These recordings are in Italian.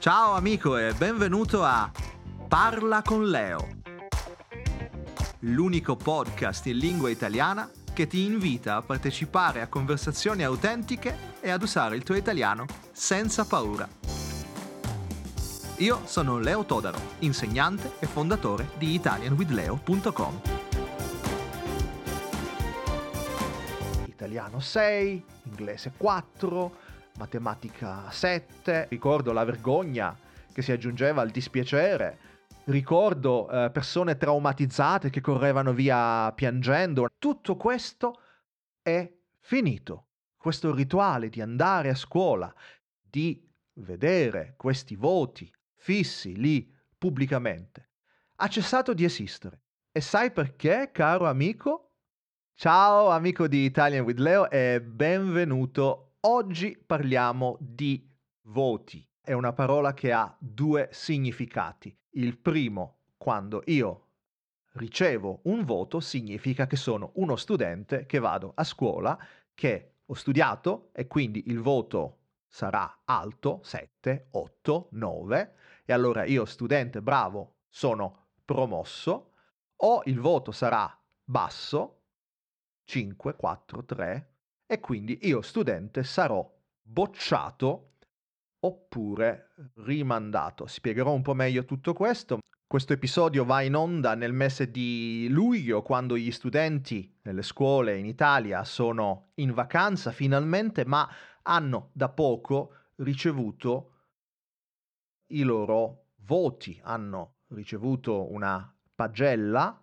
Ciao amico e benvenuto a Parla con Leo, l'unico podcast in lingua italiana che ti invita a partecipare a conversazioni autentiche e ad usare il tuo italiano senza paura. Io sono Leo Todaro, insegnante e fondatore di italianwithleo.com. Italiano 6, inglese 4, matematica 7, ricordo la vergogna che si aggiungeva al dispiacere, ricordo eh, persone traumatizzate che correvano via piangendo. Tutto questo è finito. Questo rituale di andare a scuola, di vedere questi voti fissi lì pubblicamente, ha cessato di esistere. E sai perché, caro amico? Ciao amico di Italian with Leo e benvenuto Oggi parliamo di voti. È una parola che ha due significati. Il primo, quando io ricevo un voto, significa che sono uno studente che vado a scuola, che ho studiato e quindi il voto sarà alto, 7, 8, 9, e allora io studente bravo sono promosso, o il voto sarà basso, 5, 4, 3, e quindi io studente sarò bocciato oppure rimandato. Spiegherò un po' meglio tutto questo. Questo episodio va in onda nel mese di luglio, quando gli studenti nelle scuole in Italia sono in vacanza finalmente, ma hanno da poco ricevuto i loro voti, hanno ricevuto una pagella,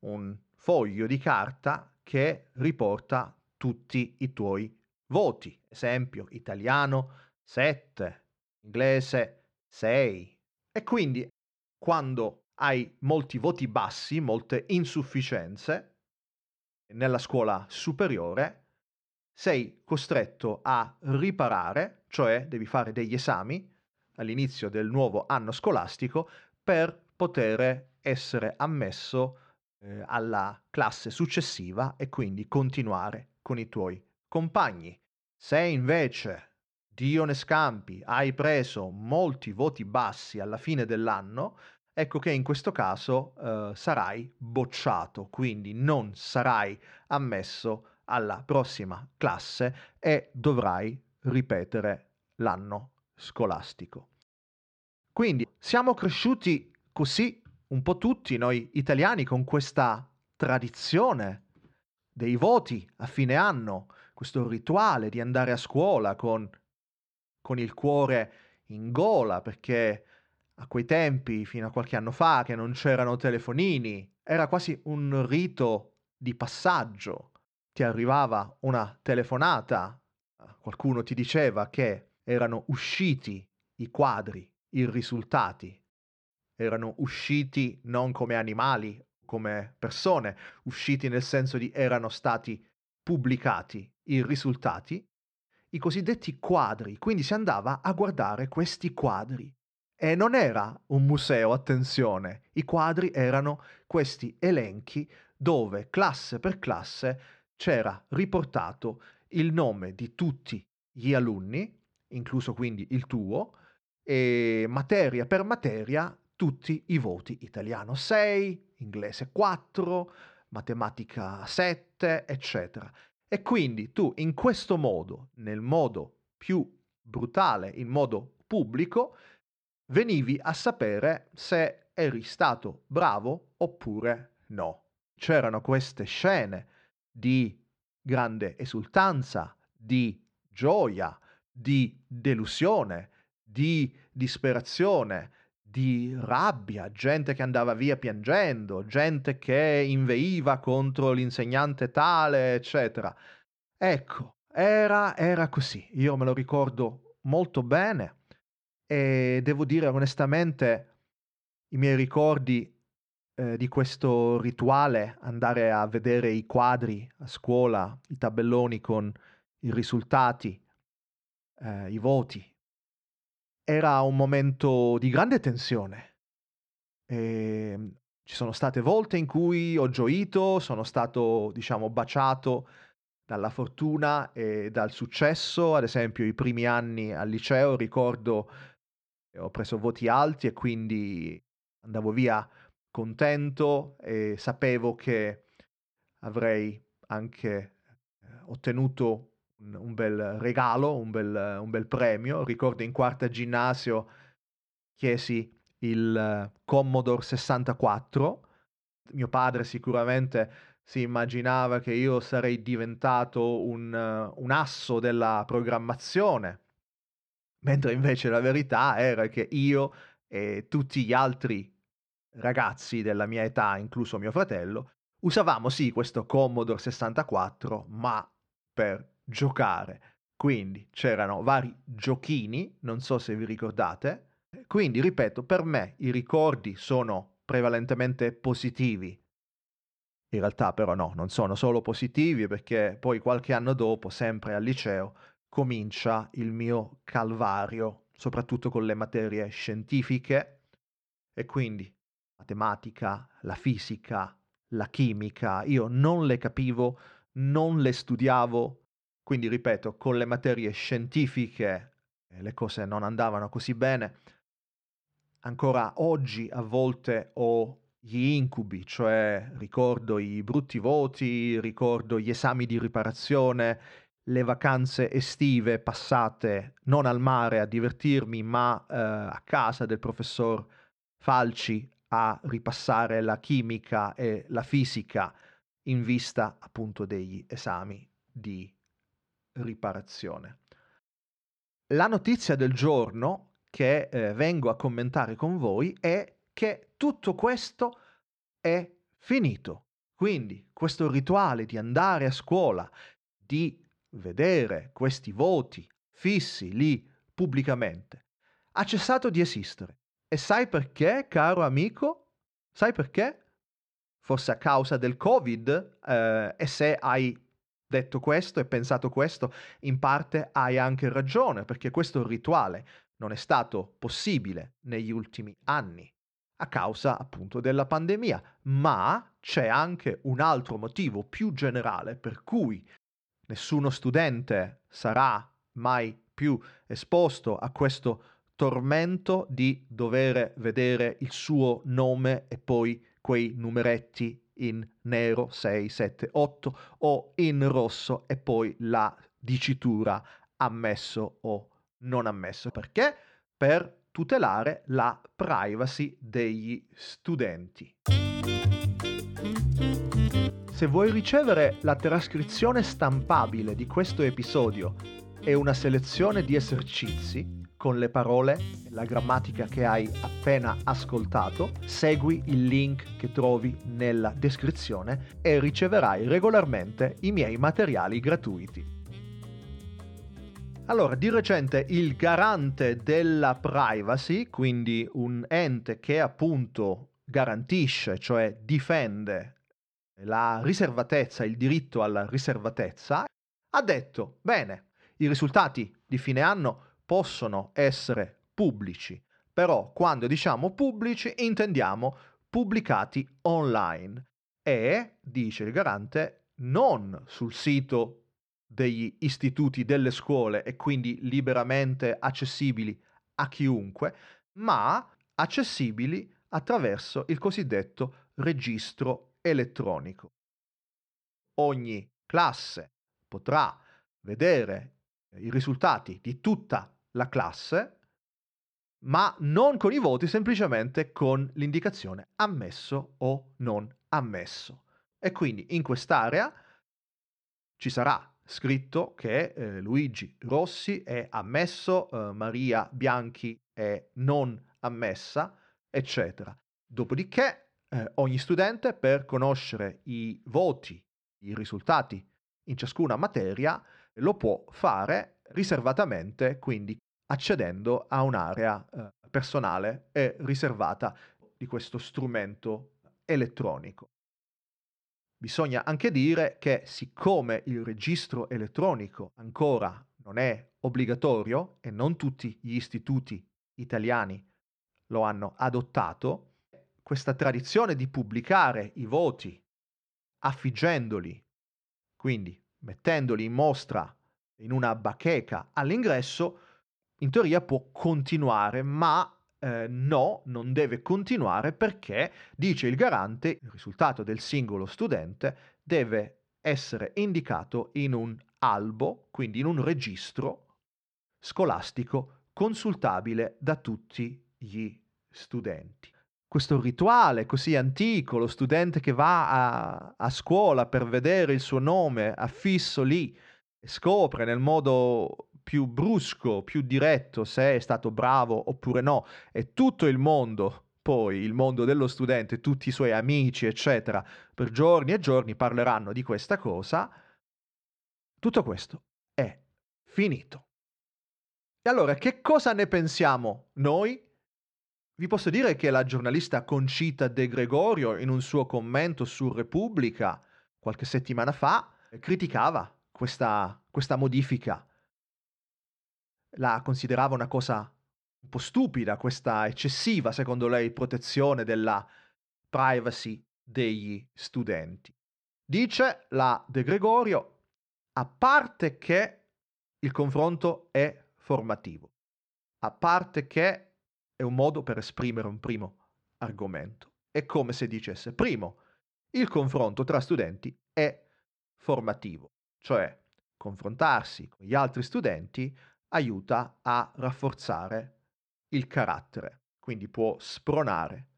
un foglio di carta che riporta tutti i tuoi voti. Esempio, italiano 7, inglese 6. E quindi quando hai molti voti bassi, molte insufficienze nella scuola superiore, sei costretto a riparare, cioè devi fare degli esami all'inizio del nuovo anno scolastico per poter essere ammesso eh, alla classe successiva e quindi continuare con i tuoi compagni. Se invece, Dio ne scampi, hai preso molti voti bassi alla fine dell'anno, ecco che in questo caso eh, sarai bocciato, quindi non sarai ammesso alla prossima classe e dovrai ripetere l'anno scolastico. Quindi siamo cresciuti così un po' tutti noi italiani con questa tradizione dei voti a fine anno, questo rituale di andare a scuola con, con il cuore in gola, perché a quei tempi, fino a qualche anno fa, che non c'erano telefonini, era quasi un rito di passaggio. Ti arrivava una telefonata, qualcuno ti diceva che erano usciti i quadri, i risultati, erano usciti non come animali come persone, usciti nel senso di erano stati pubblicati i risultati, i cosiddetti quadri, quindi si andava a guardare questi quadri. E non era un museo, attenzione, i quadri erano questi elenchi dove classe per classe c'era riportato il nome di tutti gli alunni, incluso quindi il tuo, e materia per materia tutti i voti italiano 6, inglese 4, matematica 7, eccetera. E quindi tu in questo modo, nel modo più brutale, in modo pubblico, venivi a sapere se eri stato bravo oppure no. C'erano queste scene di grande esultanza, di gioia, di delusione, di disperazione, di rabbia, gente che andava via piangendo, gente che inveiva contro l'insegnante tale, eccetera. Ecco, era, era così, io me lo ricordo molto bene e devo dire onestamente i miei ricordi eh, di questo rituale, andare a vedere i quadri a scuola, i tabelloni con i risultati, eh, i voti, era un momento di grande tensione. E ehm, ci sono state volte in cui ho gioito, sono stato, diciamo, baciato dalla fortuna e dal successo, ad esempio i primi anni al liceo ricordo ho preso voti alti e quindi andavo via contento e sapevo che avrei anche eh, ottenuto un, bel regalo, un bel, un bel, premio. Ricordo in quarta ginnasio chiesi il eh, Commodore 64. Mio padre sicuramente si immaginava che io sarei diventato un, un asso della programmazione, mentre invece la verità era che io e tutti gli altri ragazzi della mia età, incluso mio fratello, usavamo sì questo Commodore 64, ma per giocare. Quindi c'erano vari giochini, non so se vi ricordate. Quindi, ripeto, per me i ricordi sono prevalentemente positivi. In realtà però no, non sono solo positivi perché poi qualche anno dopo, sempre al liceo, comincia il mio calvario, soprattutto con le materie scientifiche e quindi matematica, la fisica, la chimica, io non le capivo, non le studiavo, quindi ripeto, con le materie scientifiche eh, le cose non andavano così bene. Ancora oggi a volte ho gli incubi, cioè ricordo i brutti voti, ricordo gli esami di riparazione, le vacanze estive passate non al mare a divertirmi, ma eh, a casa del professor Falci a ripassare la chimica e la fisica in vista appunto degli esami di riparazione. La notizia del giorno che eh, vengo a commentare con voi è che tutto questo è finito. Quindi questo rituale di andare a scuola, di vedere questi voti fissi lì pubblicamente, ha cessato di esistere. E sai perché, caro amico? Sai perché? Forse a causa del Covid? Eh, e se hai detto questo e pensato questo, in parte hai anche ragione, perché questo rituale non è stato possibile negli ultimi anni a causa appunto della pandemia, ma c'è anche un altro motivo più generale per cui nessuno studente sarà mai più esposto a questo tormento di dover vedere il suo nome e poi quei numeretti in nero 6, 7, 8 o in rosso e poi la dicitura ammesso o non ammesso. Perché? Per tutelare la privacy degli studenti. Se vuoi ricevere la trascrizione stampabile di questo episodio e una selezione di esercizi con le parole la grammatica che hai appena ascoltato, segui il link che trovi nella descrizione e riceverai regolarmente i miei materiali gratuiti. Allora, di recente il garante della privacy, quindi un ente che appunto garantisce, cioè difende la riservatezza, il diritto alla riservatezza, ha detto, bene, i risultati di fine anno possono essere pubblici, però quando diciamo pubblici intendiamo pubblicati online e, dice il garante, non sul sito degli istituti, delle scuole e quindi liberamente accessibili a chiunque, ma accessibili attraverso il cosiddetto registro elettronico. Ogni classe potrà vedere i risultati di tutta la classe, ma non con i voti, semplicemente con l'indicazione ammesso o non ammesso. E quindi in quest'area ci sarà scritto che eh, Luigi Rossi è ammesso, eh, Maria Bianchi è non ammessa, eccetera. Dopodiché eh, ogni studente per conoscere i voti, i risultati in ciascuna materia lo può fare riservatamente, quindi accedendo a un'area eh, personale e riservata di questo strumento elettronico. Bisogna anche dire che siccome il registro elettronico ancora non è obbligatorio e non tutti gli istituti italiani lo hanno adottato, questa tradizione di pubblicare i voti affiggendoli, quindi mettendoli in mostra in una bacheca all'ingresso, in teoria può continuare, ma eh, no, non deve continuare perché, dice il garante, il risultato del singolo studente deve essere indicato in un albo, quindi in un registro scolastico consultabile da tutti gli studenti. Questo rituale così antico, lo studente che va a, a scuola per vedere il suo nome affisso lì e scopre nel modo più brusco, più diretto se è stato bravo oppure no, e tutto il mondo, poi il mondo dello studente, tutti i suoi amici, eccetera, per giorni e giorni parleranno di questa cosa, tutto questo è finito. E allora, che cosa ne pensiamo noi? Vi posso dire che la giornalista Concita De Gregorio, in un suo commento su Repubblica qualche settimana fa, criticava questa, questa modifica la considerava una cosa un po' stupida, questa eccessiva, secondo lei, protezione della privacy degli studenti. Dice la De Gregorio, a parte che il confronto è formativo, a parte che è un modo per esprimere un primo argomento. È come se dicesse, primo, il confronto tra studenti è formativo, cioè confrontarsi con gli altri studenti aiuta a rafforzare il carattere, quindi può spronare,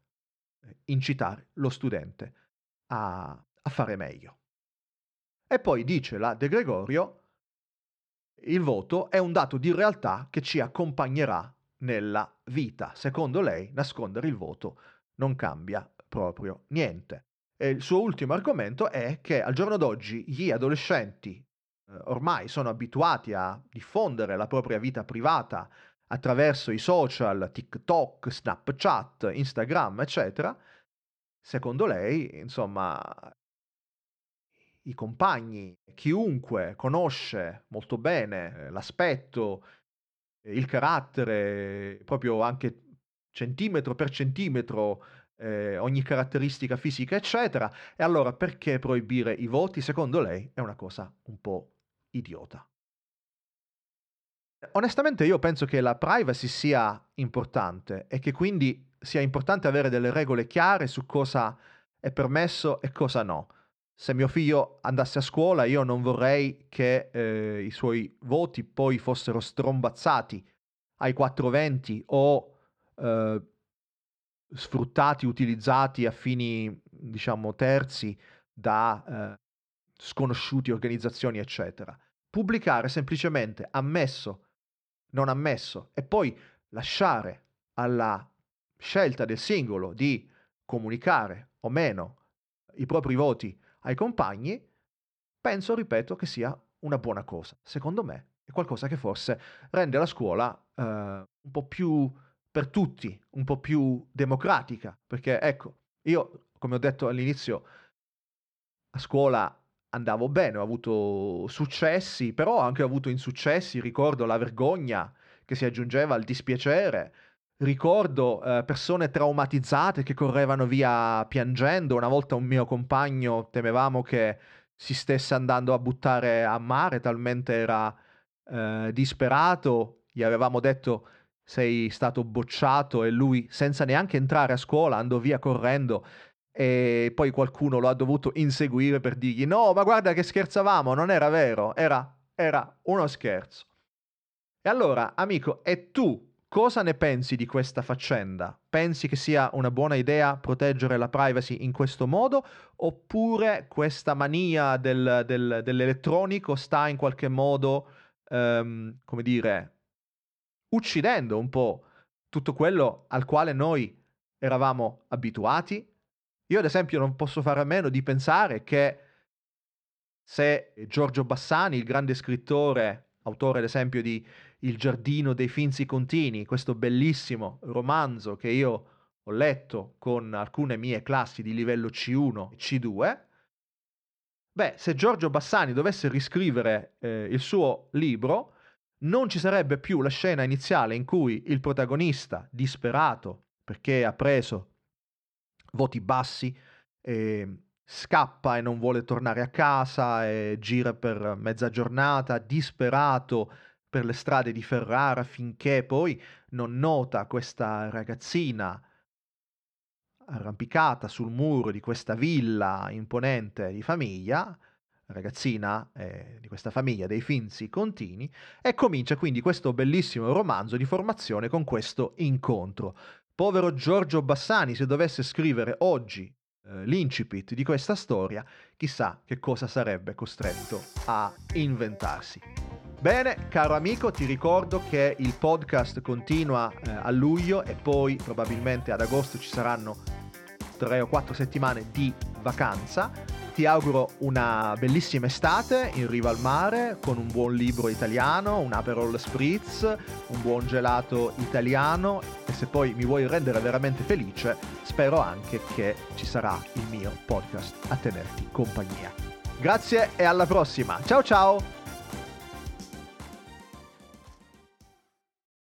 eh, incitare lo studente a, a fare meglio. E poi dice la De Gregorio, il voto è un dato di realtà che ci accompagnerà nella vita. Secondo lei, nascondere il voto non cambia proprio niente. E il suo ultimo argomento è che al giorno d'oggi gli adolescenti eh, ormai sono abituati a diffondere la propria vita privata attraverso i social, TikTok, Snapchat, Instagram, eccetera, secondo lei, insomma, i compagni, chiunque conosce molto bene l'aspetto, il carattere, proprio anche centimetro per centimetro, eh, ogni caratteristica fisica, eccetera, e allora perché proibire i voti? Secondo lei è una cosa un po' idiota. Onestamente io penso che la privacy sia importante e che quindi sia importante avere delle regole chiare su cosa è permesso e cosa no. Se mio figlio andasse a scuola io non vorrei che eh, i suoi voti poi fossero strombazzati ai 420 o eh, sfruttati, utilizzati a fini, diciamo, terzi da eh, sconosciuti organizzazioni, eccetera. Pubblicare semplicemente ammesso, non ammesso e poi lasciare alla scelta del singolo di comunicare o meno i propri voti ai compagni, penso, ripeto, che sia una buona cosa. Secondo me è qualcosa che forse rende la scuola eh, un po' più per tutti, un po' più democratica, perché ecco, io, come ho detto all'inizio, a scuola andavo bene, ho avuto successi, però ho anche avuto insuccessi, ricordo la vergogna che si aggiungeva al dispiacere, ricordo eh, persone traumatizzate che correvano via piangendo, una volta un mio compagno temevamo che si stesse andando a buttare a mare, talmente era eh, disperato, gli avevamo detto sei stato bocciato. E lui senza neanche entrare a scuola andò via correndo. E poi qualcuno lo ha dovuto inseguire per dirgli no, ma guarda che scherzavamo, non era vero, era, era uno scherzo. E allora, amico, e tu cosa ne pensi di questa faccenda? Pensi che sia una buona idea proteggere la privacy in questo modo? Oppure questa mania del, del, dell'elettronico sta in qualche modo, um, come dire, uccidendo un po' tutto quello al quale noi eravamo abituati? Io ad esempio non posso fare a meno di pensare che se Giorgio Bassani, il grande scrittore, autore ad esempio di Il giardino dei Finzi Contini, questo bellissimo romanzo che io ho letto con alcune mie classi di livello C1 e C2, beh, se Giorgio Bassani dovesse riscrivere eh, il suo libro, non ci sarebbe più la scena iniziale in cui il protagonista, disperato perché ha preso voti bassi, e scappa e non vuole tornare a casa, e gira per mezza giornata, disperato per le strade di Ferrara finché poi non nota questa ragazzina arrampicata sul muro di questa villa imponente di famiglia, ragazzina eh, di questa famiglia dei Finzi Contini, e comincia quindi questo bellissimo romanzo di formazione con questo incontro. Povero Giorgio Bassani, se dovesse scrivere oggi eh, l'incipit di questa storia, chissà che cosa sarebbe costretto a inventarsi. Bene, caro amico, ti ricordo che il podcast continua eh, a luglio e poi probabilmente ad agosto ci saranno tre o quattro settimane di vacanza. Ti auguro una bellissima estate in riva al mare con un buon libro italiano, un Aperol Spritz, un buon gelato italiano e se poi mi vuoi rendere veramente felice, spero anche che ci sarà il mio podcast a tenerti compagnia. Grazie e alla prossima. Ciao ciao!